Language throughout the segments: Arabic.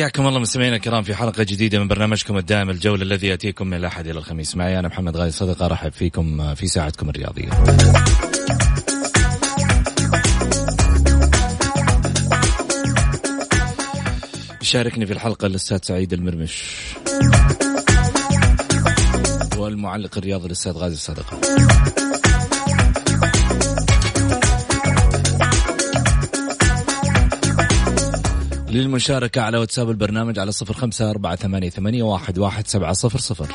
حياكم الله مستمعينا الكرام في حلقة جديدة من برنامجكم الدائم الجولة الذي يأتيكم من الأحد إلى الخميس. معي أنا محمد غازي صدقة أرحب فيكم في ساعتكم الرياضية. يشاركني في الحلقة الأستاذ سعيد المرمش والمعلق الرياضي الأستاذ غازي الصدقة للمشاركة على واتساب البرنامج على صفر خمسة أربعة ثمانية, ثمانية واحد, واحد سبعة صفر صفر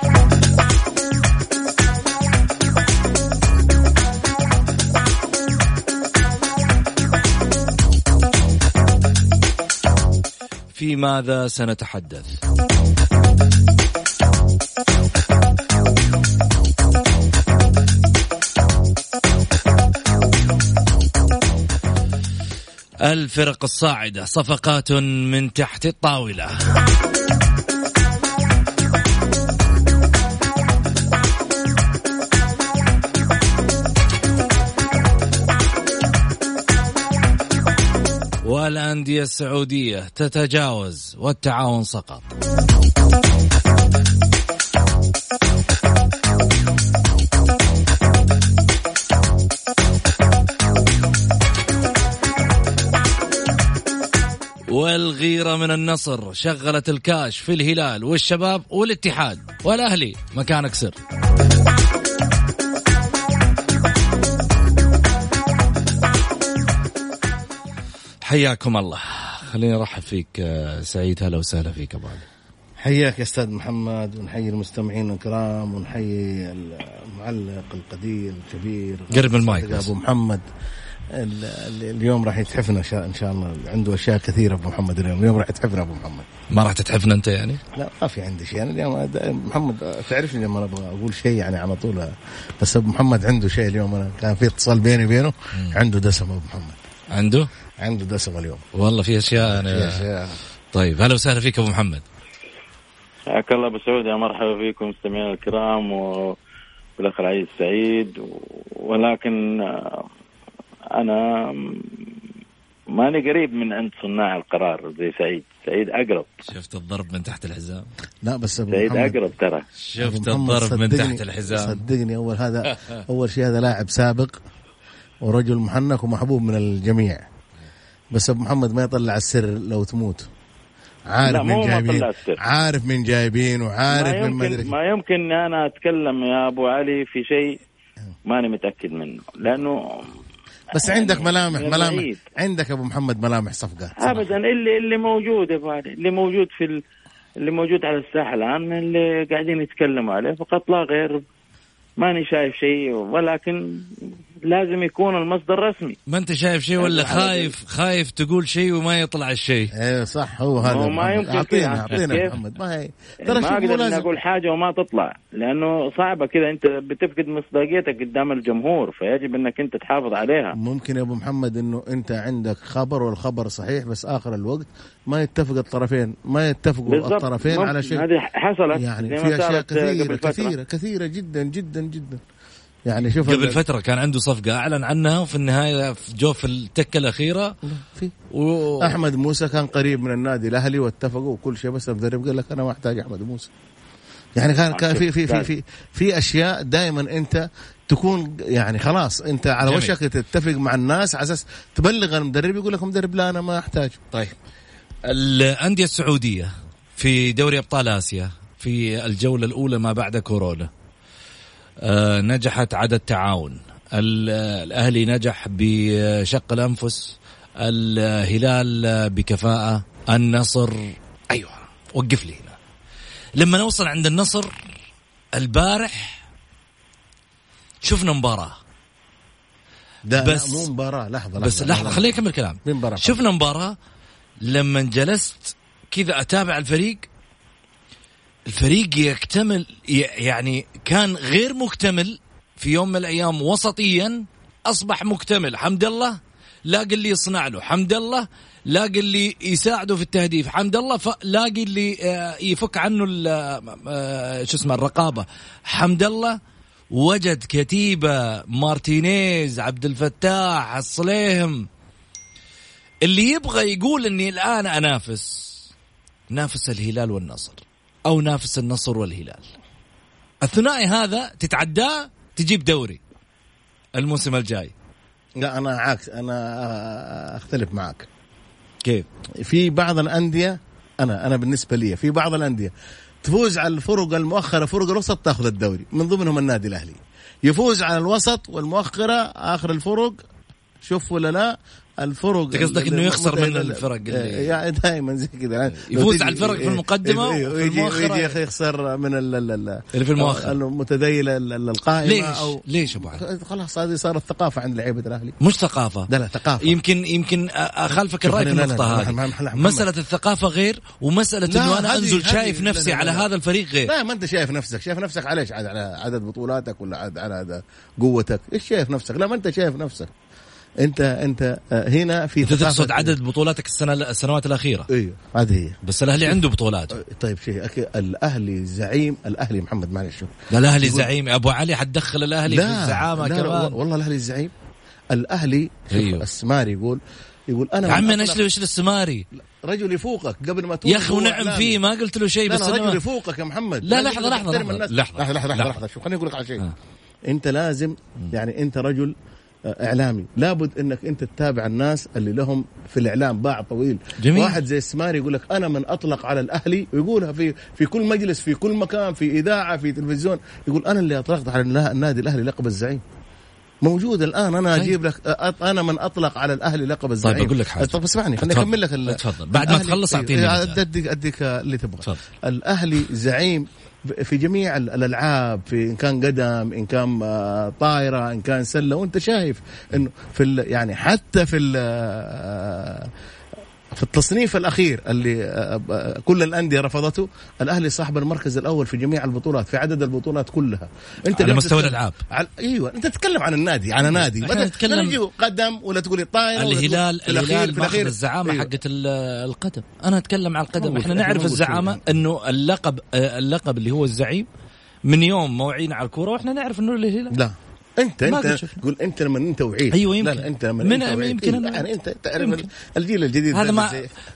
في ماذا سنتحدث؟ الفرق الصاعدة صفقات من تحت الطاولة. والأندية السعودية تتجاوز والتعاون سقط. والغيرة من النصر شغلت الكاش في الهلال والشباب والاتحاد. والأهلي مكانك سر. حياكم الله. خليني أرحب فيك آه، سعيد. هلا وسهلا فيك أبو علي. حياك يا أستاذ محمد ونحيي المستمعين الكرام ونحيي المعلق القدير الكبير قرب المايك. أبو محمد. اليوم راح يتحفنا إن شاء الله. عنده أشياء كثيرة أبو محمد اليوم. اليوم راح يتحفنا أبو محمد. ما راح تتحفنا أنت يعني؟ لا ما في عندي شيء. أنا اليوم أد- محمد تعرفني لما أبغى أقول شيء يعني على طول. بس أبو محمد عنده شيء اليوم. أنا كان في اتصال بيني وبينه. عنده دسم أبو محمد. عنده؟ عنده دسم اليوم. والله في أشياء في أنا أشياء. طيب هلا وسهلا فيك أبو محمد. حياك الله أبو سعود. يا مرحبا فيكم مستمعينا الكرام و- والأخ العزيز سعيد. و- ولكن أنا ماني قريب من عند صناع القرار زي سعيد. سعيد أقرب. شفت الضرب من تحت الحزام. لا بس أبو سعيد محمد أقرب ترى. شفت أبو الضرب من تحت الحزام. صدقني أول هذا أول شيء هذا لاعب سابق ورجل محنك ومحبوب من الجميع. بس أبو محمد ما يطلع السر لو تموت. عارف لا، مو من ما جايبين. عارف من جايبين ما وعارف من ما يمكن ادري ما يمكن أنا أتكلم يا أبو علي في شيء ماني متأكد منه. لأنه بس عندك ملامح ملامح. عندك أبو محمد ملامح صفقات. ابدا اللي اللي موجود يا ابو علي اللي موجود في ال... اللي موجود على الساحة الآن اللي قاعدين يتكلموا عليه فقط لا غير ماني شايف شيء ولكن لازم يكون المصدر رسمي ما انت شايف شيء ولا خايف خايف تقول شيء وما يطلع الشيء إيه صح هو هذا ما. يمكن أعطينا. أعطينا؟ محمد ما هي ما ترى مو أقدر لازم أقول حاجة وما تطلع لأنه صعبة كذا أنت بتفقد مصداقيتك قدام الجمهور فيجب إنك أنت تحافظ عليها ممكن يا أبو محمد إنه أنت عندك خبر والخبر صحيح بس آخر الوقت ما يتفق الطرفين ما يتفقوا. الطرفين. على شيء هذه حصلت يعني في ما أشياء كثيرة. كثيرة كثيرة جدا جدا جدا يعني شوف قبل فترة كان عنده صفقة أعلن عنها وفي النهاية في- جو في التكه الأخيرة في و... أحمد موسى كان قريب من النادي الأهلي واتفقوا وكل شيء بس المدرب قال لك أنا ما أحتاج أحمد موسى. يعني كان كان في في في في, في أشياء دائما أنت تكون يعني خلاص أنت على جميل. وشك تتفق مع الناس على أساس تبلغ المدرب يقول لك المدرب لا أنا ما أحتاج. طيب. الأندية السعودية في دوري أبطال آسيا في الجولة الأولى ما بعد كورونا. نجحت عدد تعاون. ال- الأهلي نجح بشق الأنفس الهلال بكفاءة النصر. أيوه وقف لي هنا. لما نوصل عند النصر البارح شفنا مباراة. ده بس- مو مباراة. لحظة بس لحظة خليني أكمل كلام. مباراة؟ شفنا مباراة لما جلست كذا أتابع الفريق الفريق يكتمل يعني كان غير مكتمل في يوم من الأيام وسطيا أصبح مكتمل. حمد الله لاقي اللي يصنع له. حمد الله لاقي اللي يساعده في التهديف. حمد الله لاقي اللي آه، يفك عنه ال- آه، شو اسمه الرقابة. حمد الله وجد كتيبة مارتينيز عبد الفتاح الصليهم. اللي يبغى يقول إني الآن أنافس نافس الهلال والنصر. أو نافس النصر والهلال. الثنائي هذا تتعداه تجيب دوري الموسم الجاي. لا أنا عكس أنا أختلف معك. كيف؟ في بعض الأندية أنا أنا بالنسبة لي في بعض الأندية تفوز على الفرق المؤخرة فرق الوسط تاخذ الدوري من ضمنهم النادي الأهلي. يفوز على الوسط والمؤخرة آخر الفرق شوف ولا لا الفرق قصدك إنه يخسر من الفرق اللي- يعني دائما زي كذا. يعني يفوز على الفرق في إيه، وفي ويجي ويجي يخسر من ال- ال- ال- اللي في المؤخر. المتديله ال- ال- القائمة ليش؟ أو ليش أبو علي؟ خلاص هذه صارت ثقافة عند لعيبة الأهلي. مش ثقافة. لا لا ثقافة. يمكن يمكن اخالفك الراي في النقطة هذه. مسألة الثقافة غير ومسألة إنه أنا أنزل شايف نفسي على. هذا الفريق غير. لا ما أنت شايف نفسك. شايف نفسك على إيش؟ على عدد بطولاتك ولا على عدد قوتك. إيش شايف نفسك؟ لا ما أنت شايف نفسك. انت انت آه، هنا في انت تقصد عدد بطولاتك السنة السنوات الاخيره أيوه هذه هي بس الاهلي عنده بطولات طيب شيء أكي الاهلي زعيم الاهلي محمد معلش شوف لا الاهلي زعيم ابو علي حتدخل الاهلي في الزعامه لا لا كمان والله الاهلي الزعيم الاهلي أيوه. السماري يقول يقول أنا يا عمي إيش إيش السماري رجل يفوقك قبل ما تقول يا أخي ونعم. فيه ما قلت له شيء لا بس لا رجل يفوقك يا محمد لا، لحظة، لحظة، لحظة،. لحظة، لحظة لحظة لحظة. لحظة شوف خليني أقول لك على شيء آه. أنت لازم يعني أنت رجل إعلامي لابد أنك أنت تتابع الناس اللي لهم في الإعلام باع طويل جميل. واحد زي السماري يقول لك أنا من أطلق على الأهلي ويقولها في في كل مجلس في كل مكان في إذاعة في تلفزيون يقول أنا اللي أطلقت على النا- النادي الأهلي لقب الزعيم موجود الآن أنا طيب. أجيب لك أنا من أطلق على الأهلي لقب الزعيم أقول لك حاجة. طب اسمعني خليني. أكمل لك اتفضل. بعد ما تخلص أعطيني إيه،. أديك أديك اللي تبغى. الأهلي زعيم في جميع ال- الألعاب في إن كان قدم إن كان آه، طايرة إن كان سلة. وأنت شايف إنه في يعني حتى في آه، في التصنيف الأخير اللي آه، آه، كل الأندية رفضته الأهلي صاحب المركز الأول في جميع البطولات في عدد البطولات كلها. أنت على مستوى تتكلم- الألعاب. على أيوه أنت تتكلم عن النادي على نادي بدل- نتكلم- لا نجي قدم ولا طايرة تقول- الهلال في الهلال في ماخذ الأخير- الزعامة أيوة. حقت ال- القدم. أنا أتكلم عن القدم. إحنا نعرف الزعامة. إنه اللقب آه، اللقب اللي هو الزعيم من يوم ما وعينا على الكورة وإحنا نعرف إنه الهلال لا. أنت ما أنت. قول أنت لما أنت وعيت أيوة يمكن. لا لا أنت لما من- أنت وعيت. يمكن إيه، أنا- يعني أنت تعرف يمكن. الجيل الجديد هذا ما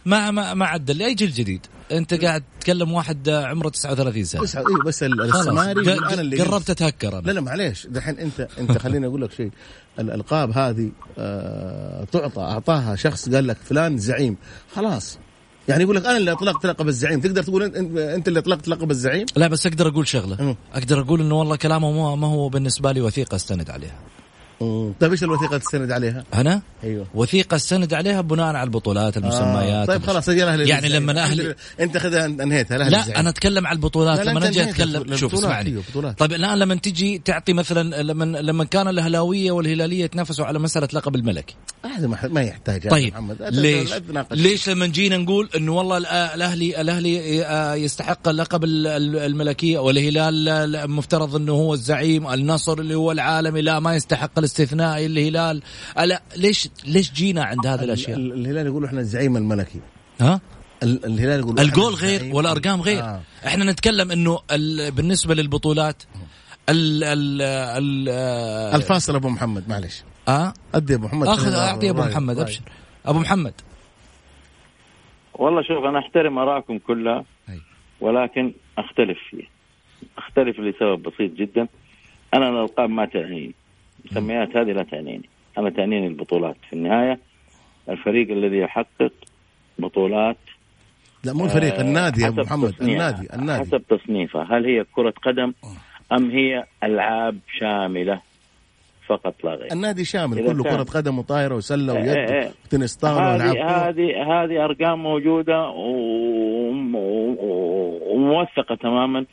ما ما, ما عدل اي جيل جديد أنت قاعد تتكلم واحد عمره 39 سنة بس أيوه بس السماري أنا اللي قربت. أتهكر لا أنا لا معليش دحين أنت أنت خليني أقول لك شيء الألقاب هذه آه تعطى أعطاها شخص قال لك فلان زعيم خلاص يعني يقول لك أنا اللي أطلقت لقب الزعيم تقدر تقول انت, اللي أطلقت لقب الزعيم لا بس أقدر أقول شغلة. أقدر أقول إنه والله كلامه ما, هو بالنسبة لي وثيقة أستند عليها. طيب إيش الوثيقة تستند عليها؟ أنا أيوه وثيقة استند عليها بناء على البطولات المسميات آه. طيب خلاص أجي الاهلي يعني. لما الاهلي انت خذها أنهيتها لا الزعيم. أنا أتكلم على البطولات لا، لا، لما انتهيت اتكلم شوف اسمعني بطولات. طيب الآن لما تجي تعطي مثلا لما لما كان الأهلاوية والهلالية يتنافسوا على مسألة لقب الملكي هذا ما ما يحتاج طيب محمد. ليش. ليش لما جينا نقول إنه والله الأهلي الأهلي آه، يستحق لقب ال- ال- الملكية والهلال لا- لا، مفترض إنه هو الزعيم النصر اللي هو العالمي لا ما يستحق الاستثنائي الهلال. لا ليش ليش جينا عند هذه الأشياء؟ ال- الهلال يقولوا إحنا الزعيم الملكي. ها؟ ال- الهلال يقول الجول غير والأرقام غير. آه. إحنا نتكلم إنه ال- بالنسبة للبطولات ال ال ال آه، الفاصل أبو محمد معلش آه؟ أدي أبو محمد. أخذ خلينا أعطي أبو محمد رايك. أبشر. أبو محمد. والله شوف أنا أحترم ارائكم كلها. ولكن أختلف فيه أختلف لسبب بسيط جدا. أنا الالقاب ما تعنيني المسميات هذه لا تعنيني. أنا تعنيني البطولات. في النهاية الفريق الذي يحقق بطولات لا مو الفريق آه، النادي يا أبو محمد. النادي النادي. حسب تصنيفها. هل هي كرة قدم أم هي ألعاب شاملة؟ فقط لا غير. النادي شامل كله كان- كرة قدم وطايرة وسلة إيه،. ويد وتنس طاولة والعاب هذه. هذه هذه أرقام موجودة و- و- وموثقة تماما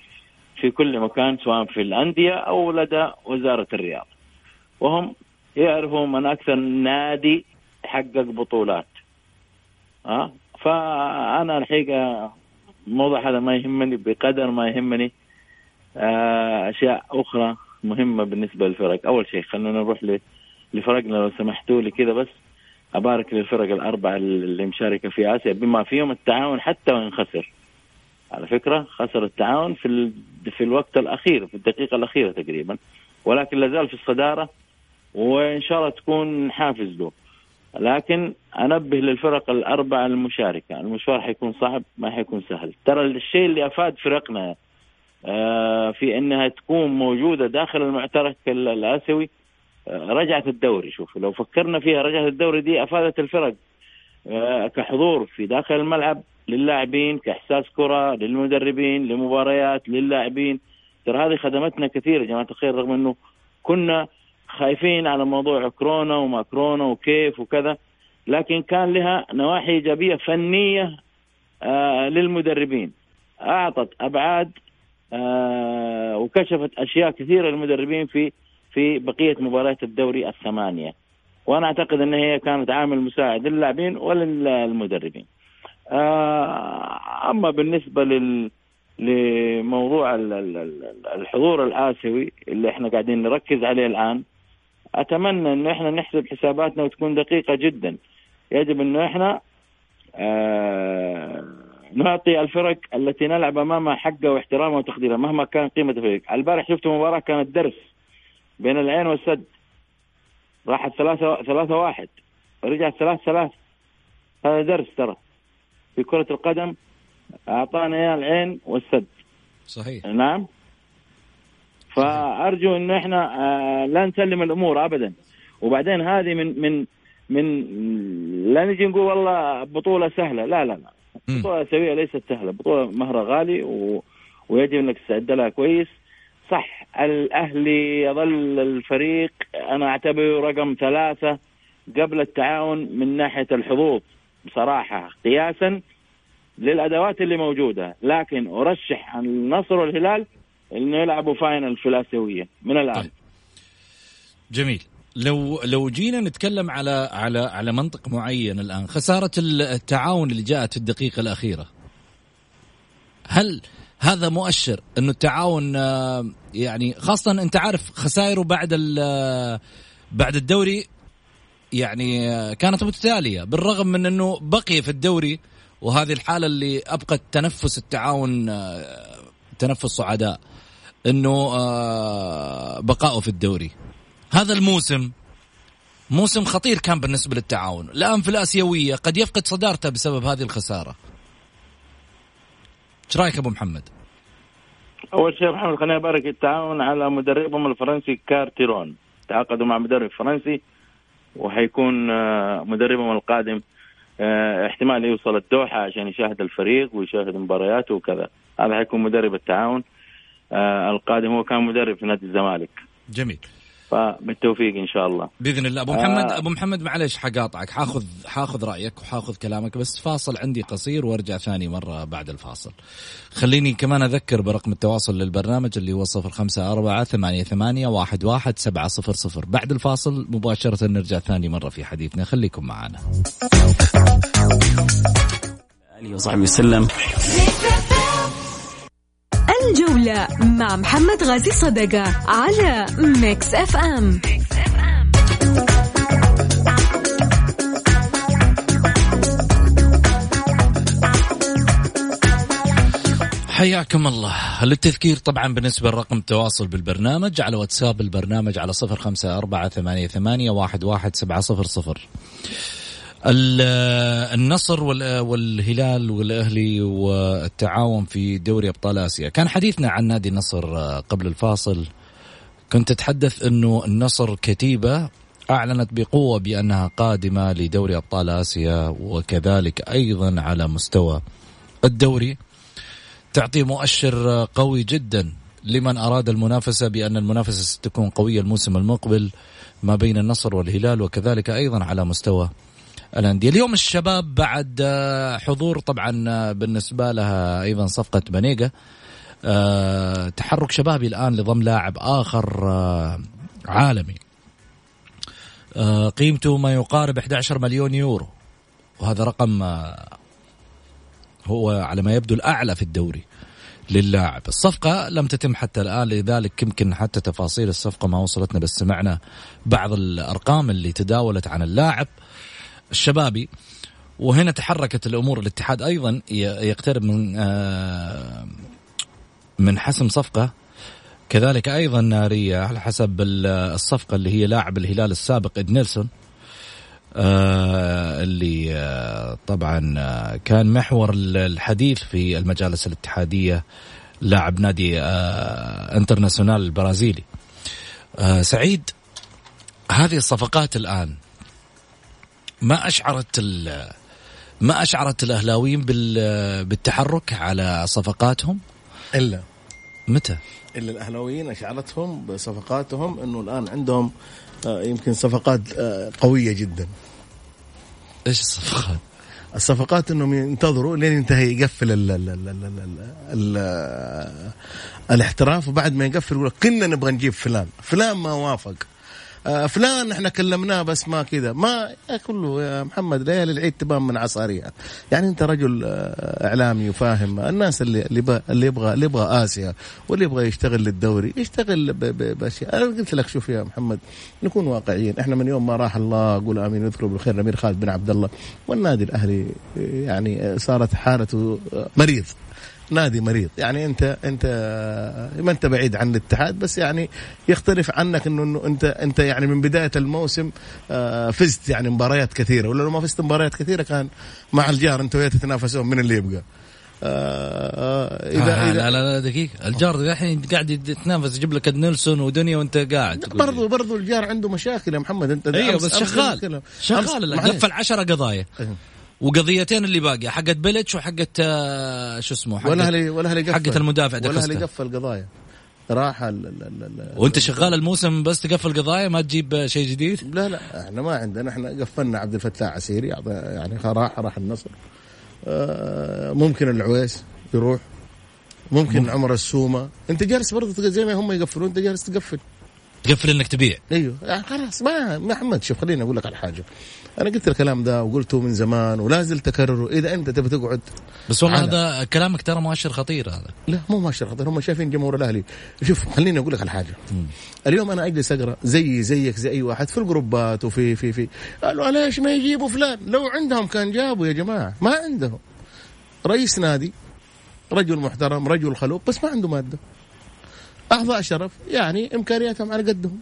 في كل مكان سواء في الأندية أو لدى وزارة الرياضة. وهم يعرفوا من أكثر نادي حقق بطولات. ها فأنا الحقيقة الموضوع هذا ما يهمني بقدر ما يهمني آه، أشياء أخرى مهمة بالنسبة للفرق. أول شيء خلينا نروح لفرقنا لو سمحتوا لي كذا بس أبارك للفرق الأربعة اللي مشاركة في آسيا بما فيهم التعاون حتى وإن خسر. على فكرة خسر التعاون في. في الوقت الأخير في الدقيقة الأخيرة تقريبا ولكن لا زال في الصدارة وإن شاء الله تكون حافز له لكن أنبه للفرق الأربعة المشاركة. المشوار حيكون صعب ما حيكون سهل. ترى الشيء اللي أفاد فرقنا آه، في إنها تكون موجودة داخل المعترك ال- الآسيوي آه، رجعت الدوري. شوف لو فكرنا فيها رجعت الدوري دي أفادت الفرق آه، كحضور في داخل الملعب للاعبين كإحساس كرة للمدربين لمباريات للاعبين. ترى هذه خدمتنا كثير يا جماعة الخير رغم إنه كنا خايفين على موضوع كورونا وما كورونا وكيف وكذا لكن كان لها نواحي إيجابية فنية آه للمدربين. أعطت أبعاد آه وكشفت أشياء كثيرة للمدربين في في بقية مباريات الدوري الثمانية. وأنا أعتقد إن هي كانت عامل مساعد للاعبين وللمدربين. آه أما بالنسبة لل لموضوع ال- ال- ال- الحضور الآسيوي اللي إحنا قاعدين نركز عليه الآن أتمنى انه إحنا نحسب حساباتنا وتكون دقيقة جدا. يجب انه إحنا آه نعطي الفرق التي نلعب امامها حقها واحترامها وتقديرها مهما كان قيمة الفريق. البارح شفت مباراة كانت درس بين العين والسد. راحت ثلاثة ثلاثة واحد. رجعت ثلاث ثلاث. هذا درس ترى. في كرة القدم أعطانا إياه العين والسد. صحيح. نعم؟ فأرجو إنه إحنا آه لا نسلم الأمور أبدا. وبعدين هذه من من من لا نجي نقول والله بطولة سهلة. لا لا لا. مم. بطولة آسيوية ليست سهلة. بطولة مهرة غالي و... ويجب إنك تستعد لها كويس. صح الأهلي يظل الفريق أنا أعتبره رقم ثلاثة قبل التعاون من ناحية الحظوظ بصراحة. قياسا للأدوات اللي موجودة. لكن أرشح النصر والهلال إنه يلعبوا فاينل في الآسيوية من الآن طيب. جميل لو لو جينا نتكلم على على على منطق معين الآن خسارة التعاون اللي جاءت في الدقيقة الأخيرة هل هذا مؤشر إنه التعاون آه، يعني خاصة أنت عارف خسائره بعد ال- بعد الدوري يعني آه، كانت متتالية بالرغم من إنه بقي في الدوري وهذه الحالة اللي أبقت تنفس التعاون آه، تنفس صعداء انه آه، بقائه في الدوري. هذا الموسم موسم خطير كان بالنسبة للتعاون. الآن في الآسيوية قد يفقد صدارته بسبب هذه الخسارة. إيش رأيك أبو محمد؟ أول شيء محمد خليني أبارك التعاون على مدربهم الفرنسي كارتيرون. تعاقدوا مع مدرب فرنسي وحيكون آه، مدربهم القادم آه، احتمال يوصل الدوحة عشان يشاهد الفريق ويشاهد مبارياته وكذا. هذا حيكون مدرب التعاون. آه، القادم هو كان مدرب في نادي الزمالك. جميل. فبالتوفيق إن شاء الله. بإذن الله. أبو محمد آه. أبو محمد معلش حقاطعك. حاخذ حاخذ رأيك وحاخذ كلامك بس فاصل عندي قصير وأرجع ثاني مرة بعد الفاصل. خليني كمان أذكر برقم التواصل للبرنامج اللي هو صفر خمسة أربعة ثمانية, ثمانية واحد, واحد سبعة صفر صفر. بعد الفاصل مباشرة نرجع ثاني مرة في حديثنا. خليكم معنا. عليه وصحبه وسلم الجولة مع محمد غازي صدقة على Mix FM حياكم الله. للتذكير طبعا بالنسبة لرقم التواصل بالبرنامج على واتساب البرنامج على صفر خمسة أربعة ثمانية, ثمانية واحد, واحد سبعة صفر صفر. النصر والهلال والأهلي والتعاون في دوري أبطال آسيا. كان حديثنا عن نادي النصر قبل الفاصل. كنت اتحدث إنه النصر كتيبة أعلنت بقوة بأنها قادمة لدوري أبطال آسيا وكذلك أيضا على مستوى الدوري. تعطي مؤشر قوي جدا لمن أراد المنافسة بأن المنافسة ستكون قوية الموسم المقبل ما بين النصر والهلال وكذلك أيضا على مستوى الأندية. اليوم الشباب بعد آه، حضور طبعا آه، بالنسبة لها أيضا صفقة بنيقه آه، تحرك شبابي الآن لضم لاعب آخر عالمي. قيمته ما يقارب 11 مليون يورو. وهذا رقم هو على ما يبدو الأعلى في الدوري للاعب. الصفقة لم تتم حتى الآن لذلك يمكن حتى تفاصيل الصفقة ما وصلتنا بس سمعنا بعض الأرقام اللي تداولت عن اللاعب. الشبابي وهنا تحركت الأمور الاتحاد أيضا يقترب من آه، من حسم صفقة. كذلك أيضا نارية على حسب الصفقة اللي هي لاعب الهلال السابق إد نيلسون آه، اللي آه، طبعا كان محور الحديث في المجالس الاتحادية لاعب نادي انترناسيونال البرازيلي. سعيد هذه الصفقات الآن ما أشعرت ما أشعرت الأهلاويين بالتحرك على صفقاتهم؟ إلا. متى؟ إلا الأهلاويين أشعرتهم بصفقاتهم إنه الآن عندهم آه، يمكن صفقات آه، قوية جدا. إيش الصفقات؟ الصفقات إنهم ينتظروا لين ينتهي يقفل ال ال ال ال ال ال الاحتراف وبعد ما يقفل يقول كنا نبغى نجيب فلان. فلان ما وافق. فلان إحنا كلمناه بس ما كذا. ما كله يا محمد ليالي العيد تبان من عصاريها يعني انت رجل آه، اعلامي وفاهم الناس اللي اللي اللي يبغى اللي يبغى آسيا واللي يبغى يشتغل للدوري يشتغل بأشياء. أنا قلت لك شوف يا محمد نكون واقعيين. إحنا من يوم ما راح الله قول آمين ويذكره بالخير الأمير خالد بن عبد الله والنادي الأهلي يعني صارت حالته مريض. نادي مريض. يعني انت انت ما انت بعيد عن الاتحاد بس يعني يختلف عنك انه انت انت يعني من بداية الموسم آه، فزت يعني مباريات كثيرة ولا لو ما فزت مباريات كثيرة كان مع الجار انت وياه تتنافسون من اللي يبقى. آه, آه، إذا آه لا لا لا دقيقة. الجار الحين قاعد يتنافس يجيب لك نيلسون ودنيا وانت قاعد. برضو برضو الجار عنده مشاكل يا محمد. انت أيوه بس شغال. شغال قفل 10 قضايا. إيه. وقضيتين اللي باقيه حقت بلتش وحقت آه، شو اسمه حقت ولا ولا حقت المدافع ولا هلي قفل قضايا راح ال ال ال وانت شغال الموسم بس تقفل قضايا ما تجيب شيء جديد؟ لا لا إحنا ما عندنا إحنا قفلنا عبد الفتاح عسيري يعني راح راح النصر. آه، ممكن العويس يروح. ممكن مم. عمر السومة. انت جالس برضه زي ما هم يقفلون انت جالس تقفل. تقفل انك تبيع. أيوه. يعني خلاص ما محمد شوف خليني أقول لك على حاجة. أنا قلت الكلام ده وقلته من زمان ولا زلت أكرره. إذا أنت تبي تقعد بس والله هذا كلامك ترى مؤشر خطير هذا. لا مو مؤشر خطير. هم شايفين جمهور الأهلي. شوف خليني أقول لك على حاجة. اليوم أنا أجلس أقرأ زي زيك زي أي واحد في الجروبات وفي في في. قالوا ليش ما يجيبوا فلان؟ لو عندهم كان جابوا يا جماعة. ما عندهم. رئيس نادي رجل محترم رجل خلوق بس ما عنده مادة. أعضاء شرف يعني إمكانياتهم على قدهم.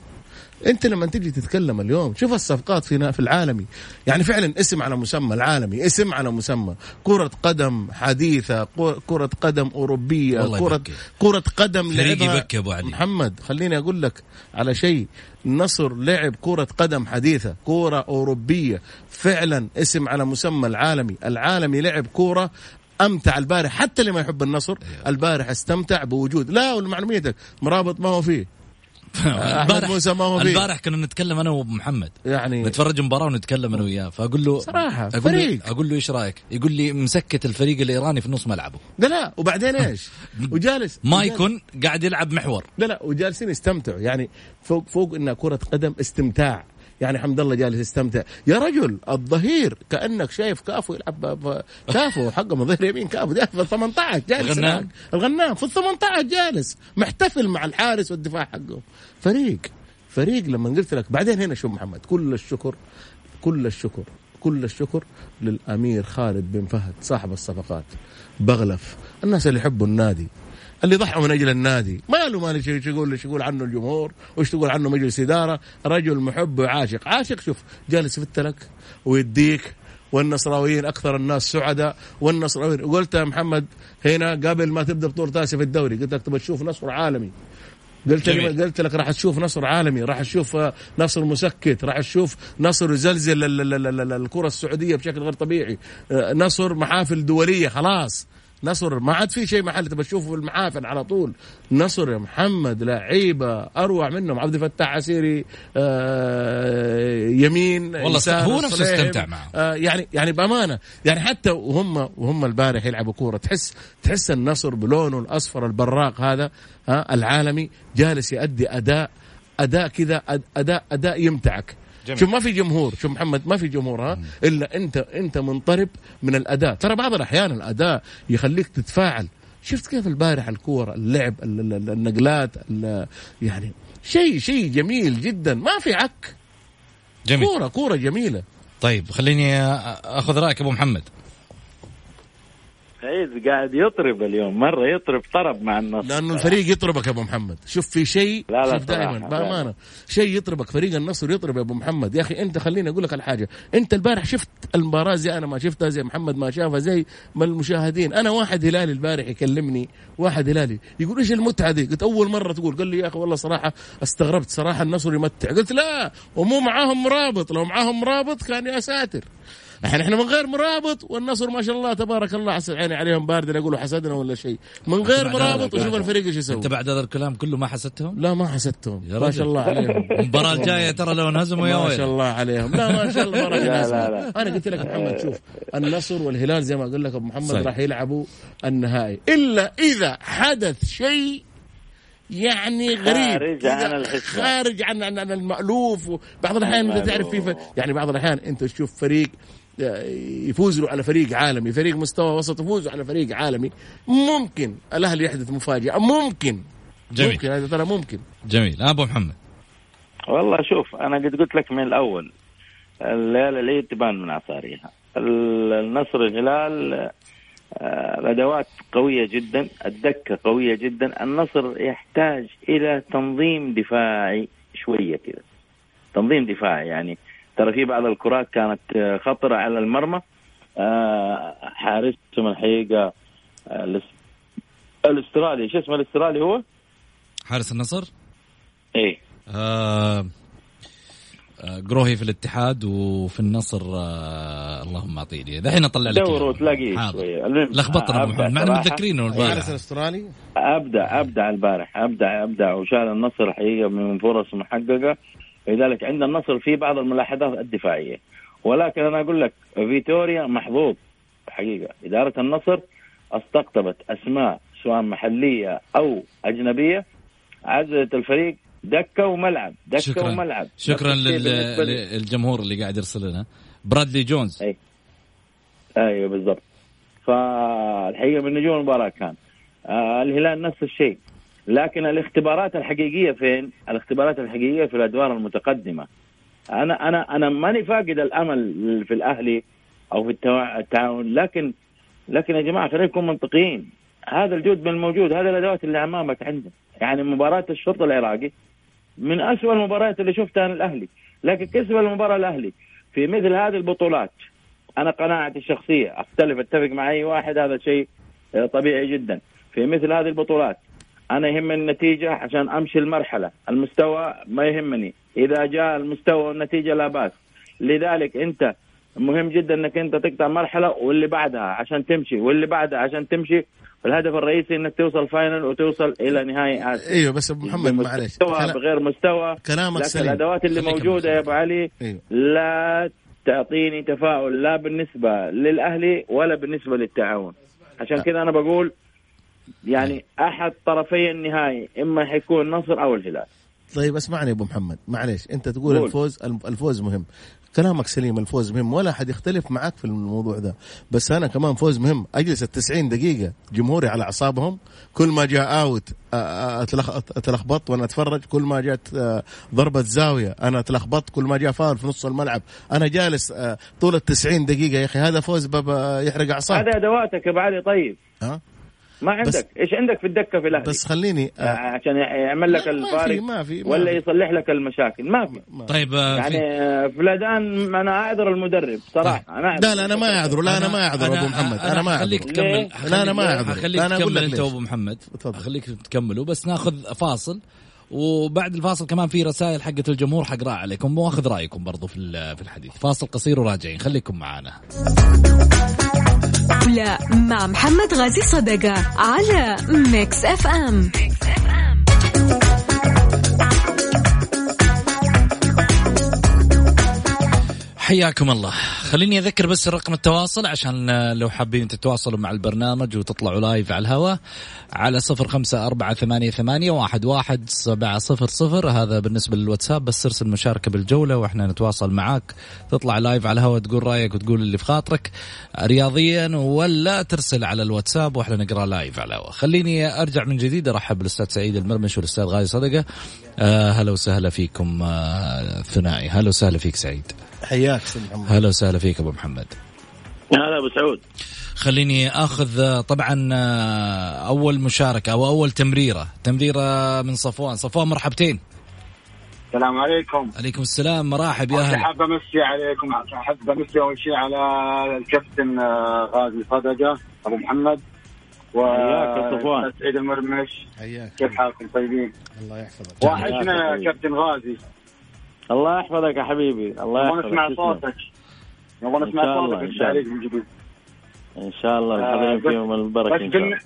انت لما تيجي تتكلم اليوم شوف الصفقات في في العالمي. يعني فعلا اسم على مسمى العالمي اسم على مسمى. كرة قدم حديثة كرة قدم أوروبية كرة كرة قدم لعبها. محمد خليني أقول لك على شيء. النصر لعب كرة قدم حديثة كرة أوروبية. فعلا اسم على مسمى العالمي. العالمي لعب كرة أمتع. البارح حتى اللي ما يحب النصر أيوه. البارح استمتع بوجود. لا ولمعلوميتك مرابط ما هو فيه. احمد موسى ما هو البارح كنا نتكلم أنا وابو محمد يعني نتفرج مباراة ونتكلم أنا وياه. فأقول له صراحة، أقول له فريق. أقول له إيش رأيك؟ يقول لي مسكت الفريق الإيراني في نص ملعبه. لا لا وبعدين إيش؟ وجالس ما يكون قاعد يلعب محور. لا لا وجالسين يستمتعوا. يعني فوق فوق انها كرة قدم استمتاع. يعني حمد الله جالس يستمتع. يا رجل الظهير كأنك شايف كافو يلعب كافو حقه من ظهير يمين كافو جالس في ال 18 جالس الغنام. الغنام في ال 18 جالس محتفل مع الحارس والدفاع حقه. فريق فريق لما قلت لك بعدين هنا شوف محمد؟ كل الشكر كل الشكر كل الشكر للأمير خالد بن فهد صاحب الصفقات. بغلف الناس اللي يحبوا النادي. اللي ضحوا من أجل النادي. ما له ما إيش يقول إيش يقول عنه الجمهور وايش تقول عنه مجلس إدارة. رجل محب وعاشق. عاشق شوف جالس يفت لك ويديك والنصراويين أكثر الناس سعداء والنصراويين قلت يا محمد هنا قبل ما تبدأ بطولة آسيا في الدوري. قلت لك تبغى تشوف نصر عالمي. قلت جميل. قلت لك راح تشوف نصر عالمي راح تشوف آه، نصر مسكت راح تشوف نصر يزلزل ال- ال- ال- ال- الكرة السعودية بشكل غير طبيعي. آه، نصر محافل دولية خلاص. نصر ما عاد في شيء محل تبى تشوفه في المحافل على طول نصر يا محمد لعيبة أروع منهم عبد الفتاح عسيري آه، يمين والله هو نفسه. استمتع معه. آه، يعني يعني بأمانة يعني حتى وهم وهم البارح يلعبوا كورة تحس تحس النصر بلونه الأصفر البراق هذا ها العالمي جالس يؤدي أداء أداء كذا أداء أداء يمتعك جميل. شوف ما في جمهور. شوف محمد ما في جمهور ها؟ إلا أنت أنت منطرب من الأداء. ترى بعض الأحيان الأداء يخليك تتفاعل. شفت كيف البارح الكورة اللعب ال- ال- ال- النقلات ال- يعني شيء شيء جميل جدا. ما في عك. جميل. كورة كورة جميلة. طيب خليني أخذ رأيك أبو محمد. سعيد قاعد يطرب اليوم مرة يطرب طرب مع النصر لأنه الفريق يطربك يا أبو محمد. شوف في شيء لا لا شوف دائما بأمانة شيء يطربك فريق النصر يطرب يا أبو محمد. يا أخي أنت خليني أقول لك على حاجة. أنت البارح شفت المباراة زي أنا ما شفتها زي محمد ما شافها زي ما المشاهدين. أنا واحد هلالي البارح يكلمني واحد هلالي. يقول إيش المتعة دي؟ قلت أول مرة تقول. قال لي يا أخي والله صراحة استغربت. صراحة النصر يمتع. قلت لا ومو معاهم مرابط لو معاهم مرابط كان يا ساتر. إحنا إحنا من غير مرابط والنصر ما شاء الله تبارك الله حسن عيني عليهم بارد لا يقولوا حسدنا ولا شيء من غير مرابط. وشوف الفريق إيش يسوي أنت بعد هذا الكلام كله ما حسدتهم؟ لا ما حسدتهم ما. شاء الله عليهم المباراة الجاية ترى لو انهزموا يا ما شاء الله عليهم لا ما شاء الله لا،. لا، لا. أنا قلت لك محمد شوف النصر والهلال زي ما أقول لك أبو محمد صحيح. راح يلعبوا النهائي إلا إذا حدث شيء يعني غريب خارج عن الحسبة. خارج عن عن المألوف وبعض الأحيان أنت تعرف في يعني بعض الأحيان أنت تشوف فريق آه، يفوز له على فريق عالمي فريق مستوى وسط يفوز على فريق عالمي. ممكن الأهلي يحدث مفاجأة ممكن. جميل. ممكن هذا ترى ممكن. جميل. أبو محمد. والله شوف أنا قد قلت لك من الأول الليلة العيد تبان من عصاريها ال- النصر الهلال آه، الادوات قوية جدا الدكة قوية جدا. النصر يحتاج إلى تنظيم دفاعي شوية كذا تنظيم دفاعي يعني ترى في بعض الكرات كانت آه، خطرة على المرمى. آه، حارسهم الحقيقة آه، الاس- الاسترالي شو اسمه الاسترالي هو؟ حارس النصر؟ إيه. آه قروهي في الاتحاد وفي النصر آه اللهم اعطيني دحين أطلع لك دور. وتلاقيه. شوية. المهم لخبطنا ابو معنا صراحة. متذكرينه الحارس البارح. الأسترالي؟ ابدع ابدع البارح. ابدع ابدع وشال النصر حقيقة من فرص محققة. لذلك عند النصر في بعض الملاحظات الدفاعية. ولكن أنا أقول لك فيتوريا محظوظ. حقيقة. إدارة النصر استقطبت أسماء سواء محلية أو أجنبية. عززت الفريق دكة وملعب دكة شكرا. وملعب. شكرا. للجمهور اللي قاعد يرسل لنا. برادلي جونز. أي. أيوه بالضبط. فالحقيقة من نجوم المباراة كان. آه الهلال نفس الشيء. لكن الاختبارات الحقيقية فين؟ الاختبارات الحقيقية في الأدوار المتقدمة. أنا أنا أنا ماني فاقد الأمل في الأهلي أو في التعاون لكن لكن يا جماعة خلينا نكون منطقيين. هذا الجهد من الموجود هذه الأدوات اللي أمامك عندك يعني مباراة الشرطة العراقي من أسوأ المباريات اللي شفتها الأهلي. لكن كسب المباراة الأهلي في مثل هذه البطولات. أنا قناعتي الشخصية أختلف أتفق مع أي واحد هذا شيء طبيعي جدا. في مثل هذه البطولات أنا يهمني النتيجة عشان أمشي المرحلة. المستوى ما يهمني. إذا جاء المستوى والنتيجة لا بأس. لذلك أنت مهم جدا أنك أنت تقطع مرحلة واللي بعدها عشان تمشي واللي بعدها عشان تمشي. الهدف الرئيسي إنك توصل فاينل وتوصل إلى نهائي اسيا أيوه بس أبو محمد معلش بمستوى كلا- بغير مستوى. كلامك لكن سليم. الأدوات اللي موجودة يا أبو علي أيوه. لا تعطيني تفاؤل لا بالنسبة للأهلي ولا بالنسبة للتعاون. عشان كذا أنا بقول يعني أحد طرفي النهائي إما حيكون النصر أو الهلال. طيب اسمعني يا أبو محمد. معلش أنت تقول قول. الفوز الفوز مهم. كلامك سليم الفوز مهم ولا حد يختلف معك في الموضوع ده. بس أنا كمان فوز مهم. أجلس ال 90 دقيقة جمهوري على أعصابهم. كل ما جاء اوت اتلخبطت وأنا أتفرج. كل ما جت ضربة زاوية أنا اتلخبطت كل ما جاء فاول في نص الملعب أنا جالس طول ال 90 دقيقة. يا أخي هذا فوز يحرق اعصاب هذا أدواتك يا ابو علي طيب. ها؟ ما عندك. إيش عندك في الدكة في الأهلي؟ بس خليني آه، آه، عشان يعمل لك ما الفارق ما في- ما ولا. يصلح لك المشاكل. ما في. طيب آه، يعني في- آه، فلادان أنا أعذر المدرب صراحة. أنا أعذر. لا لا أنا ما أعذره. لا أنا ما أعذره أبو محمد. أنا ما خليك اعذره تكمل. ليه؟ لا، أنا ما أعذر. خليك تكمل أنت. وابو محمد. تفضل. خليك تكملوا بس ناخذ فاصل وبعد الفاصل كمان في رسائل حقت الجمهور حقراء عليكم وأخذ رأيكم برضو في ال- في الحديث. فاصل قصير وراجعين. خليكم معنا لا مع محمد غازي صدقة على Mix FM حياكم الله. خليني أذكر بس رقم التواصل عشان لو حابين تتواصلوا مع البرنامج وتطلعوا live على الهواء على صفر خمسة أربعة ثمانية, ثمانية واحد, واحد سبعة صفر صفر. هذا بالنسبة للواتساب بس ارسل مشاركة بالجولة وإحنا نتواصل معاك. تطلع live على الهواء تقول رأيك وتقول اللي في خاطرك. رياضيا ولا ترسل على الواتساب وإحنا نقرأ live على الهواء خليني أرجع من جديد أرحب بالأستاذ سعيد المرمش والأستاذ غازي صدقة. آه هلا وسهلا فيكم آه ثنائي. هلا وسهلا فيك سعيد. حياك هلا وسهلا فيك أبو محمد. هلا أبو سعود. خليني أخذ طبعا آه، أول مشاركة أو أول تمريرة. تمريرة من صفوان. صفوان مرحبتين. السلام عليكم. عليكم السلام. مرحب يا أهلا. حاب أمسي عليكم. حاب أمسي أول شيء على الكابتن آه، غازي صدقة أبو محمد. و حياك يا صفوان. سعيد المرمش. حياك. كيف حالكم طيبين؟ الله يحفظك. وحشنا حياك. يا كابتن غازي. الله يحفظك يا حبيبي. الله يحفظك. نسمع تسلم. صوتك. نبغى نسمع صوتك. التعليق من جديد. إن شاء الله آه، الحضرين بس- فيهم البركة إن شاء الله. بالن-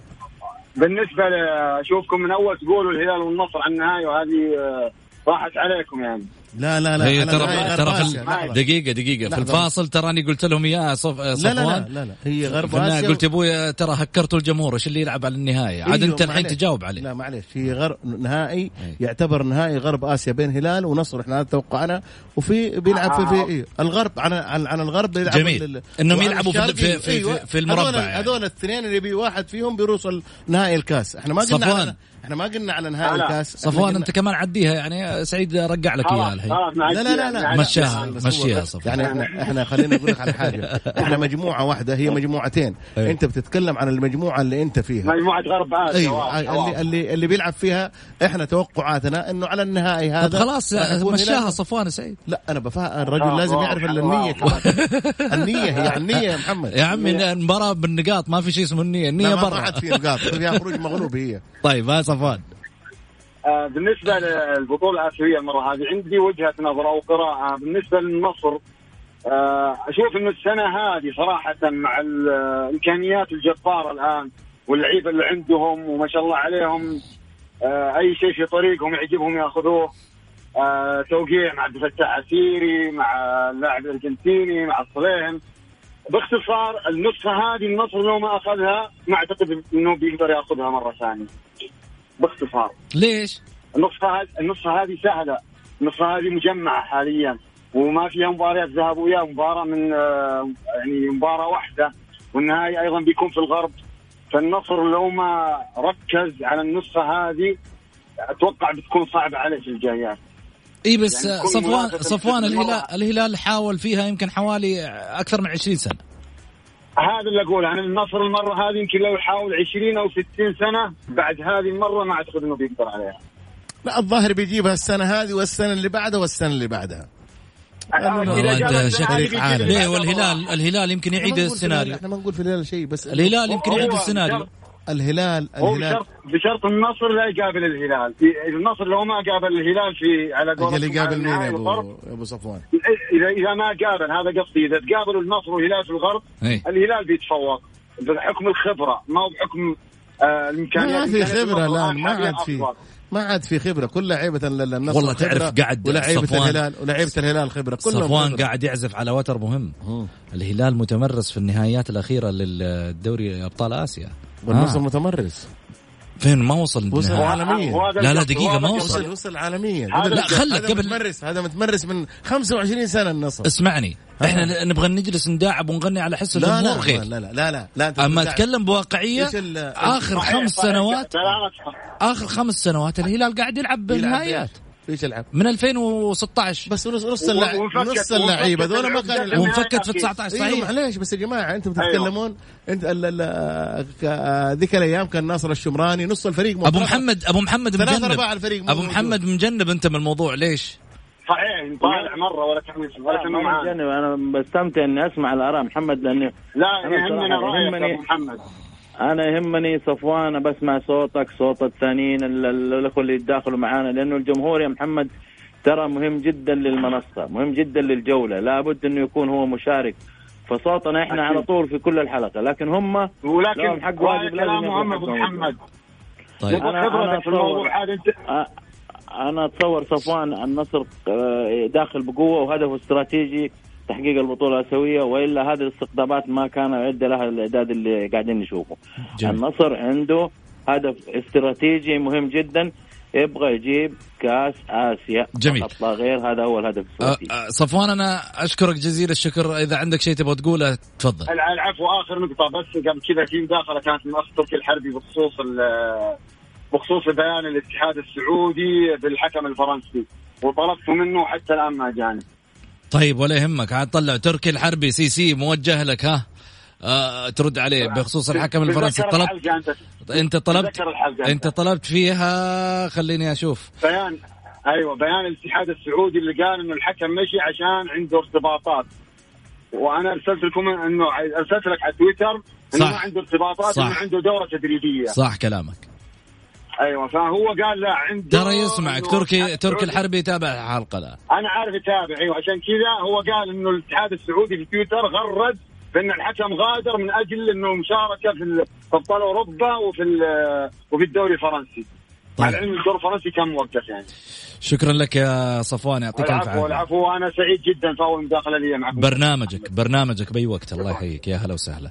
بالنسبة ل- اشوفكم من أول تقولوا الهلال والنصر على النهاية وهذه آه، راحت عليكم يعني. لا لا لا هي ترى ترى في. دقيقة دقيقة في. الفاصل تراني قلت لهم يا صف لا لا صفوان لا لا لا هي غرب في اسيا قلت يا أبوي ترى هكرتوا الجمهور إيش اللي يلعب على النهاية عاد أيوه، أنت الحين. تجاوب عليه لا معلش هي غرب نهائي. يعتبر نهائي غرب آسيا بين هلال ونصر إحنا هذا توقعنا وفي بيلعب في, في إيه أيوه. الغرب عن عن, عن الغرب بيلعب جميل. إنهم يلعبوا في- في- في- أيوه. في المربع هذول, يعني. هذول الاثنين اللي بي واحد فيهم بيوصل نهائي الكاس إحنا ما قلنا صفوان. إحنا ما قلنا على نهائي لا. الكاس صفوان أنت كمان عديها يعني سعيد رجع لك إياها الحين. لا لا لا لا مشيها هو- صفوان. يعني إحنا إحنا خلينا نقول لك على حاجة. إحنا مجموعة واحدة هي مجموعتين. أي. أنت بتتكلم عن المجموعة اللي أنت فيها. مجموعة غرب آسيا أيوه واضح، اللي. اللي اللي بيلعب فيها إحنا توقعاتنا إنه على النهائي هذا خلاص مشاها. صفوان سعيد. لا أنا بفهم الرجل آه، لازم يعرف النية النية هي النية يا محمد. يا عمي المباراة بالنقاط ما في شيء اسمه النية. النية لا، ما- برا. عاد في نقاط. فيها خروج مغلوب هي. طيب صفوان آه، بالنسبة للبطولة الآسيوية المرة هذه عندي وجهة نظر أو قراءة بالنسبة للنصر. آه، أشوف إنه السنة هذه صراحة مع الإمكانيات الجباره الآن واللعيبة اللي عندهم وما شاء الله عليهم آه، أي شيء في طريقهم يعجبهم يأخذوه. توقيع مع عبد الفتاح عسيري مع اللاعب الأرجنتيني مع الصليهم باختصار النسخة هذه النصر لو ما أخذها ما أعتقد إنه بيقدر يأخذها مرة ثانية. باختصار. ليش؟ النسخة هذه النسخة هذه سهلة. النسخة هذه مجمعة حاليا. وما فيها مباريات ذهاب وإياب مباراة من آه، يعني مباراة واحدة. والنهائي أيضا بيكون في الغرب. فالنصر لو ما ركز على النسخة هذه أتوقع بتكون صعبة عليه في الجايات. إي بس يعني صفوان صفوان الهلال. الهلال حاول فيها يمكن حوالي أكثر من 20 سنة. هذا اللي أقوله عن النصر المرة هذه يمكن لو يحاول 20 أو 60 سنة بعد هذه المرة ما أعتقد إنه بيقدر عليها. لا الظاهر بيجيبها السنة هذه والسنة اللي بعدها والسنة اللي بعدها. شكلك ليه بعدها والهلال الهلال يمكن يعيد السيناريو. الهلال- إحنا ما نقول في الهلال شيء بس الهلال يمكن يعيد السيناريو. الهلال هو الهلال. بشرط بشرط النصر لا يقابل الهلال. في- النصر لو ما قابل الهلال في على قولتهم يقابل على مين يا ابو أبو صفوان؟ اذا إذا ما قابل هذا قصدي. إذا تقابلوا النصر والهلال في الغرب إيه. الهلال بيتفوق. بحكم الخبرة ما هو بحكم آه، الإمكانيات. ما في خبرة الآن الان ما عاد في. ما عاد في خبرة. كل لعيبة النصر والله تعرف قاعد ولعيبه الهلال ولعيبه الهلال خبرة. كلهم صفوان خبرة. قاعد يعزف على وتر مهم. الهلال متمرس في النهائيات الأخيرة للدوري أبطال آسيا. والنصر آه. متمرس فين ما وصل وصل. عالميا لا لا دقيقة ما القصد. وصل وصل عالميا هذا هذا- لا، خلك هذا قبل- متمرس هذا متمرس من 25 سنه النصر اسمعني إحنا نبغى نجلس نداعب ونغني على حس الجمهور لا, غير لا لا لا لا لا اما. اتكلم بواقعيه اخر خمس. سنوات. اخر خمس سنوات الهلال قاعد يلعب يلعب إيش يلعب من 2016 بس نص نص نص اللعيبة هذول ما كانوا وانفكت في أكيد. 19 أيوه صحيح. معليش بس يا جماعة أنتم أيوة. تتكلمون أنت ال- ال- ك- ذيك الأيام كان ناصر الشمراني نص الفريق أبو. محمد أبو محمد ثلاثة مجنب. أرباع الفريق أبو. محمد مجنب أنت من الموضوع ليش؟ صحيح طالع مرة ولا كان ولا مجنب، أنا بستمتع إني أسمع الآراء. محمد لأنه لا يهمنا صراحة رأيك يا يهمني- أبو محمد. أنا يهمني صفوان بسمع صوتك صوت الثانيين ال- ال- الاخوه اللي يتداخلوا معانا لأنه الجمهور يا محمد ترى مهم جدا للمنصة مهم جدا للجولة لابد إنه يكون هو مشارك فصوتنا إحنا أكيد. على طول في كل الحلقة لكن هم لهم ولكن حق واجب لازم حقهم. محمد طيب أنا- أنا خبرتك في الموضوع هذا أنا أتصور صفوان النصر آه، داخل بقوة وهدفه استراتيجي تحقيق البطولة الأسيوية وإلا هذه الاستقطابات ما كان يعد لها الإعداد اللي قاعدين نشوفه. جميل. النصر عنده هدف استراتيجي مهم جدا يبغى يجيب كأس آسيا جميل. لا غير هذا هو الهدف أه، الاستراتيجي. أه، صفوان أنا أشكرك جزيل الشكر إذا عندك شيء تبغى تقوله تفضل الع- العفو آخر نقطة بس قبل كذا في مداخلة كانت من أخ تركي الحربي بخصوص ال- بخصوص بيان الاتحاد السعودي بالحكم الفرنسي وطلبت منه حتى الآن ما جاني طيب ولا يهمك. عاد طلع تركي الحربي CC موجه لك ها؟ آه ترد عليه بخصوص الحكم الفرنسي. طلبت الحلقة أنت طلبت أنت طلبت فيها خليني أشوف. بيان أيوه بيان الاتحاد السعودي اللي قال إنه الحكم مشي عشان عنده ارتباطات. وأنا أرسلت لكم انه أرسلت لك على تويتر إنه. ما عنده ارتباطات صح. إنه عنده دورة تدريبية. صح كلامك. أيوه فهو قال لا عنده ترى يسمعك تركي تركي الحربي يتابع الحلقة الان أنا عارف يتابع أيوه عشان كذا هو قال إنه الاتحاد السعودي في تويتر غرد بأن الحكم غادر من أجل إنه مشاركة في ال- في أبطال أوروبا وفي وفي الدوري الفرنسي. مع طيب. العلم الدوري الفرنسي كان موقف يعني. شكرا لك يا صفوان يعطيك ألف عافية. العفو وأنا سعيد جدا في اول مداخله لي معكم. برنامجك برنامجك بأي وقت الله يحييك. يا هلا وسهلا.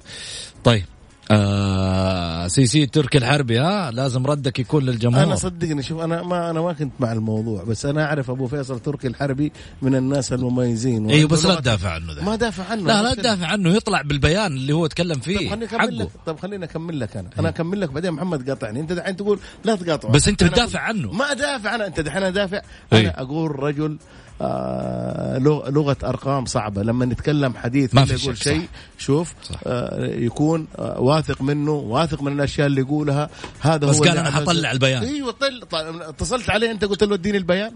طيب آه CC تركي الحربي ها؟ لازم ردك يكون للجمهور. أنا صدقني شوف أنا ما أنا ما كنت مع الموضوع بس أنا أعرف أبو فيصل تركي الحربي من الناس المميزين. أيوه بس لا تدافع عنه ذا ما دافع عنه لا لا تدافع عنه يطلع بالبيان اللي هو تكلم طب فيه خليني أكمل لك طب خليني أكمل لك أنا. أنا أكمل لك بعدين محمد قاطعني. أنت دحين تقول لا تقاطعه. بس أنت بتدافع عنه. ما ادافع أنا أنت دحين ادافع إيه. أنا أقول رجل آه لغ- لغة أرقام صعبة لما نتكلم حديث ما في يقول شيء صح. شوف صح. آه يكون آه واثق منه واثق من الأشياء اللي يقولها هذا بس هو قال عملته. حطلع البيان. أيوه. اتصلت عليه أنت قلت له اديني البيان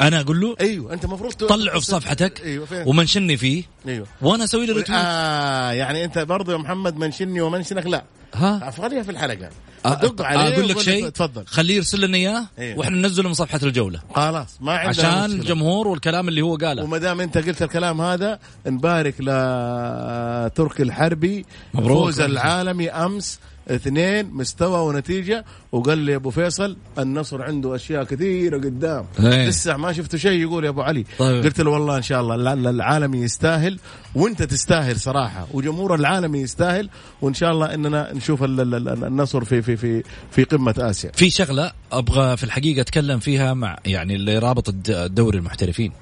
أنا أقول له أيوه أنت المفروض طلعه في صفحتك أيوه فين ومنشني فيه أيوه وأنا أسوي له ريتويت آه يعني أنت برضه يا محمد منشني ومنشنك لا ها خليها في الحلقة أ- دق عليه أقول لك شيء تفضل خليه يرسل لنا إياه إيه. وإحنا ننزله من صفحة الجولة خلاص ما عندنا عشان مشكلة. الجمهور والكلام اللي هو قاله وما دام أنت قلت الكلام هذا نبارك لتركي الحربي مبروك. فوز العالمي أمس اثنين مستوى ونتيجة. وقال لي أبو فيصل النصر عنده أشياء كثيرة قدام. إيه. لسه ما شفت شيء يقول يا أبو علي. طيب. قلت له والله إن شاء الله الع- العالمي يستاهل وأنت تستاهل صراحة. وجمهور العالمي يستاهل. وإن شاء الله إننا نشوف ال- ال- ال- النصر في في في في قمة آسيا. في شغلة أبغى في الحقيقة أتكلم فيها مع يعني اللي رابط الد- دوري المحترفين.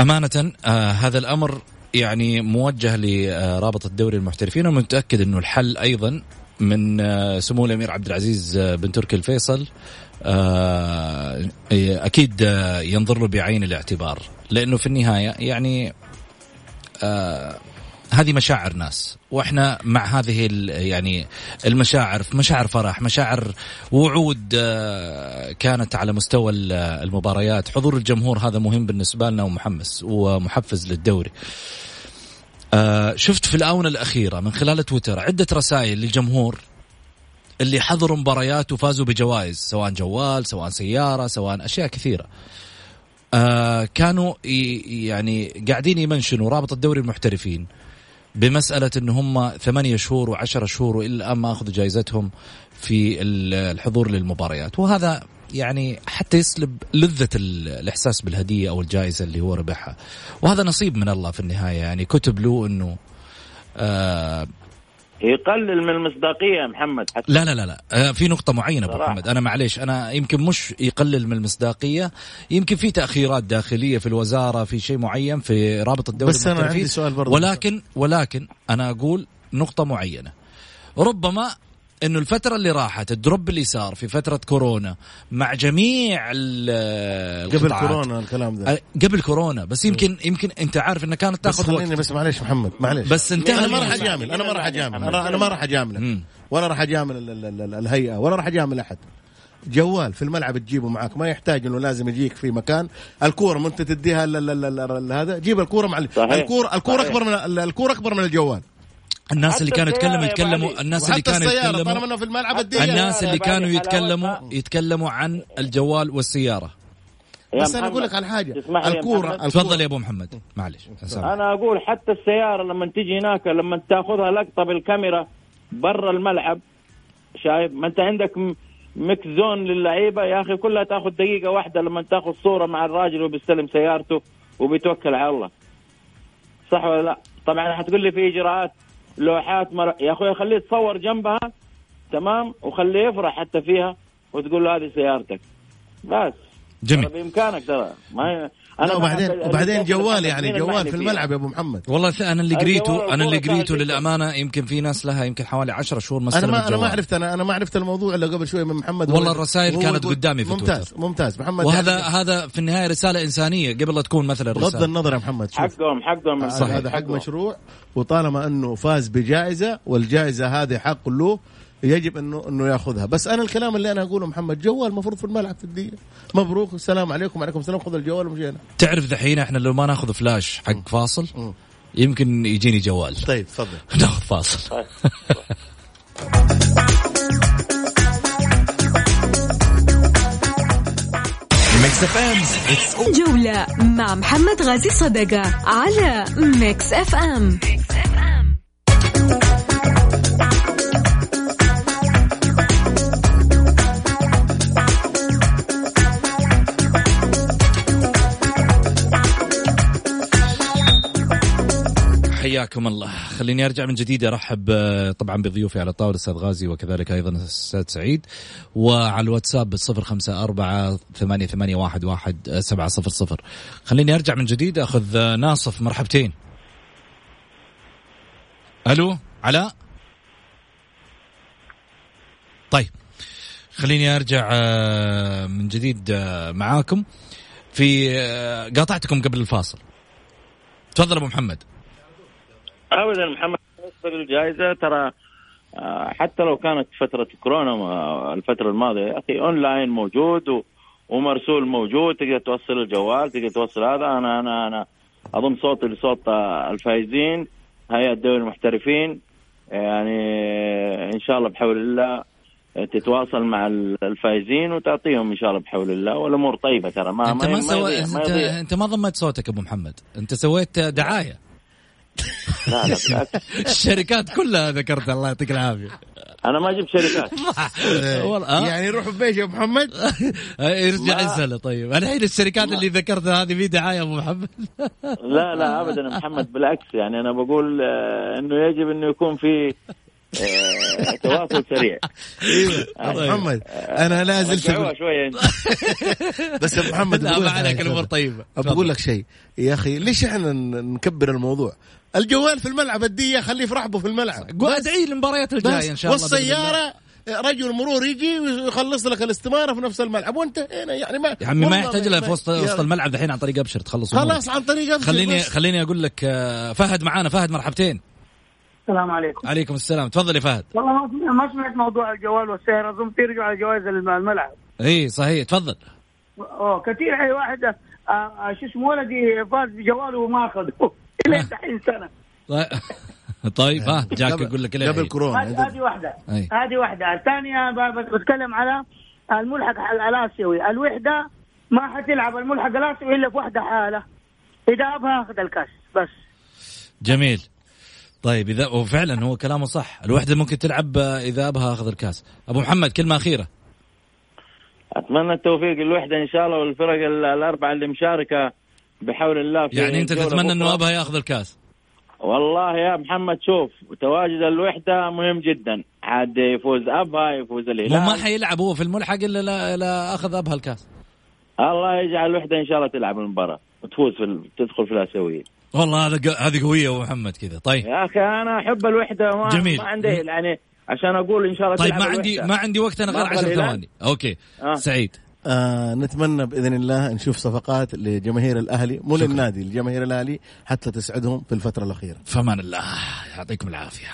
أمانة آه هذا الأمر يعني موجه لرابط الدوري المحترفين أنا متاكد إنه الحل أيضا من آه، سمو الأمير عبد العزيز آه، بن تركي الفيصل. آه، أكيد آه، ينظر له بعين الاعتبار لأنه في النهاية يعني آه، هذه مشاعر ناس وإحنا مع هذه يعني المشاعر مشاعر فرح مشاعر وعود آه، كانت على مستوى ال- المباريات. حضور الجمهور هذا مهم بالنسبة لنا ومحمس ومحفز للدوري. آه، شفت في الآونة الأخيرة من خلال تويتر عدة رسائل للجمهور اللي حضروا مباريات وفازوا بجوائز سواء جوال سواء سيارة سواء أشياء كثيرة. آه كانوا يعني قاعدين يمنشنوا رابط الدوري المحترفين. بمسألة إن هم ثمانية شهور وعشرة شهور وإلى الآن ما أخذوا جائزتهم في الحضور للمباريات. وهذا يعني حتى يسلب لذة الإحساس بالهدية أو الجائزة اللي هو ربحها. وهذا نصيب من الله في النهاية. يعني كتب له أنه آه يقلل من المصداقية يا محمد حتى لا لا لا, لا. آه، في نقطة معينة أبو محمد. أنا معليش أنا يمكن مش يقلل من المصداقية يمكن في تأخيرات داخلية في الوزارة في شيء معين في رابط الدوري بس أنا عندي سؤال برضه. ولكن ولكن أنا أقول نقطة معينة. ربما إنه الفترة اللي راحت الدروب اللي صار في فترة كورونا مع جميع قبل كورونا الكلام ده. قبل كورونا. بس يمكن يمكن أنت عارف انها كانت تاخذ بس خليني بس معلش محمد معلش بس انتهى أنا ما راح أجامل أنا ما راح أجامل. أنا, ما راح اجاملك ولا راح أجامل الهيئة ولا راح أجامل أحد. جوال في الملعب تجيبه معك ما يحتاج إنه لازم يجيك في مكان. الكورة ما انت تديها هذا جيب الكورة مع الكوره الكورة أكبر من الكورة أكبر من الجوال. الناس اللي كانوا يتكلموا يتكلموا الناس اللي كانوا يتكلموا في الملعب الناس اللي كانوا يتكلموا يتكلموا عن الجوال والسيارة. بس أنا أقول لك على حاجة. الكورة تفضل يا أبو محمد. معلش أنا أقول حتى السيارة لما تيجي هناك لما تأخذها لقطة بالكاميرا برا الملعب شايف؟ ما أنت عندك mix zone للعيبة. يا أخي كلها تأخذ دقيقة واحدة لما تأخذ صورة مع الراجل وبيستلم سيارته وبيتوكل على الله. صح ولا لا؟ طبعا حتقول لي في إجراءات. لوحات مر... يا أخوي خليه يتصور جنبها تمام؟ وخليه يفرح حتى فيها وتقول له هذه سيارتك. بس. جميل. بإمكانك ترى. ما أنا وبعدين وبعدين جوال يعني جوال في الملعب يا أبو محمد. والله أنا اللي قريته أنا اللي قريته للأمانة يمكن في ناس لها يمكن حوالي 10 شهور ما أنا ما أنا ما عرفت أنا أنا ما عرفت الموضوع إلا قبل شوي من محمد والله الرسائل كانت قدامي في ممتاز تويتر. ممتاز. محمد وهذا هذا في النهاية رسالة إنسانية قبل لا تكون مثلا رساله بغض النظر يا محمد شوف. حقهم حقهم صحيح هذا حق مشروع وطالما أنه فاز بجائزة والجائزة هذه حق له يجب انه أنه يأخذها. بس أنا الكلام اللي أنا أقوله محمد جوال المفروض في الملعب في الدقيقة. مبروك السلام عليكم وعليكم السلام. خذ الجوال ومشينا تعرف دحين إحنا لو ما ناخذ فلاش حق فاصل يمكن يجيني جوال. طيب تفضل. ناخذ فاصل. طيب. جولة مع محمد غازي صدقة على Mix FM, Mix حياكم الله. خليني أرجع من جديد أرحب آه، طبعا بضيوفي على الطاوله الاستاذ غازي وكذلك أيضا الاستاذ سعيد وعلى الواتساب بالصفر خمسة أربعة ثمانية, ثمانية واحد, واحد آه، سبعة صفر صفر. خليني أرجع من جديد أخذ آه، ناصف مرحبتين. ألو علاء؟ طيب خليني أرجع من جديد معاكم. في قاطعتكم قبل الفاصل. تفضل أبو محمد. ابدا محمد بالنسبة للجائزة ترى آه، حتى لو كانت فترة كورونا آه، الفترة الماضية يا أخي أونلاين موجود ومرسول موجود تقدر توصل الجوال تقدر توصل هذا. أنا أنا أنا أضم صوتي لصوت آه، الفائزين هيئة دوري المحترفين. يعني إن شاء الله بحول الله تتواصل مع الفائزين وتعطيهم إن شاء الله بحول الله. والأمور طيبة ترى ما أنت ما, ما, سوى... أنت, أنت ما ضمت صوتك أبو محمد. أنت سويت دعاية. لا لا الشركات كلها ذكرتها الله يعطيك العافية. أنا ما جبت شركات. والله يعني روح بيش يا محمد. يرجع يسأله طيب. الحين الشركات اللي ذكرتها هذه في دعاية أبو محمد؟ لا لا ابدا محمد بالعكس. يعني أنا بقول آه، إنه يجب إنه يكون في آه، تواصل سريع. أيوه محمد أنا لا زلت شوية بس يا محمد لا ما عليك الأمور طيبة. بقول لك شيء. يا أخي ليش إحنا نكبر الموضوع؟ الجوال في الملعب اديه خليه يفرح به في الملعب. ادعي المباريات الجاية إن شاء الله والسيارة رجل مرور يجي ويخلص لك الاستمارة في نفس الملعب. وأنت هنا يعني ما يا عمي ما يحتاج لها في وسط وسط الملعب دحين عن طريق أبشر تخلص خلاص عن طريق أبشر. خليني بس. خليني أقول لك آه، فهد معانا فهد مرحبتين. السلام عليكم. عليكم السلام. تفضل يا فهد. والله ما سمعت موضوع الجوال والسيارة أظن ترجع على جوائز الملعب إي صحيح. تفضل. أوه كثير اي واحد آه، آه، شو اسمه ولدي فاز بجواله وما أخذه. إلى دحين سنة. طيب, طيب، ها جاك يقول لك قبل كورونا هذه واحدة. هذه واحدة. الثانية بتكلم على الملحق الآسيوي. الوحدة ما حتلعب الملحق الآسيوي إلا في واحدة حالة. إذا أبغى أخذ الكاس بس. جميل. طيب اذا وفعلا هو كلامه صح. الوحدة ممكن تلعب إذا أبها أخذ الكاس. أبو محمد كلمة أخيرة. أتمنى التوفيق للوحدة إن شاء الله والفرق ال- الأربعة اللي مشاركة بحول الله في يعني أنت تتمنى إنه. أبها يأخذ الكاس؟ والله يا محمد شوف تواجد الوحدة مهم جدا. عاد يفوز أبها يفوز الهلال. ما حيلعب هو في الملحق الا لا, لا أخذ أبها الكاس. الله يجعل الوحدة إن شاء الله تلعب المباراة وتفوز في تدخل في الآسيوية. والله هذا ق- هذه قوية أبو محمد كذا طيب يا أخي أنا أحب الوحدة ما جميل. ما عندي يعني عشان أقول إن شاء الله طيب ما عندي الوحدة. ما عندي وقت أنا غير ما 10 أبغى الهلال. ثواني أوكي آه. سعيد آه نتمنى بإذن الله نشوف صفقات لجماهير الأهلي مو شكراً. للنادي لجماهير الأهلي حتى تسعدهم في الفترة الأخيرة فمان الله يعطيكم العافية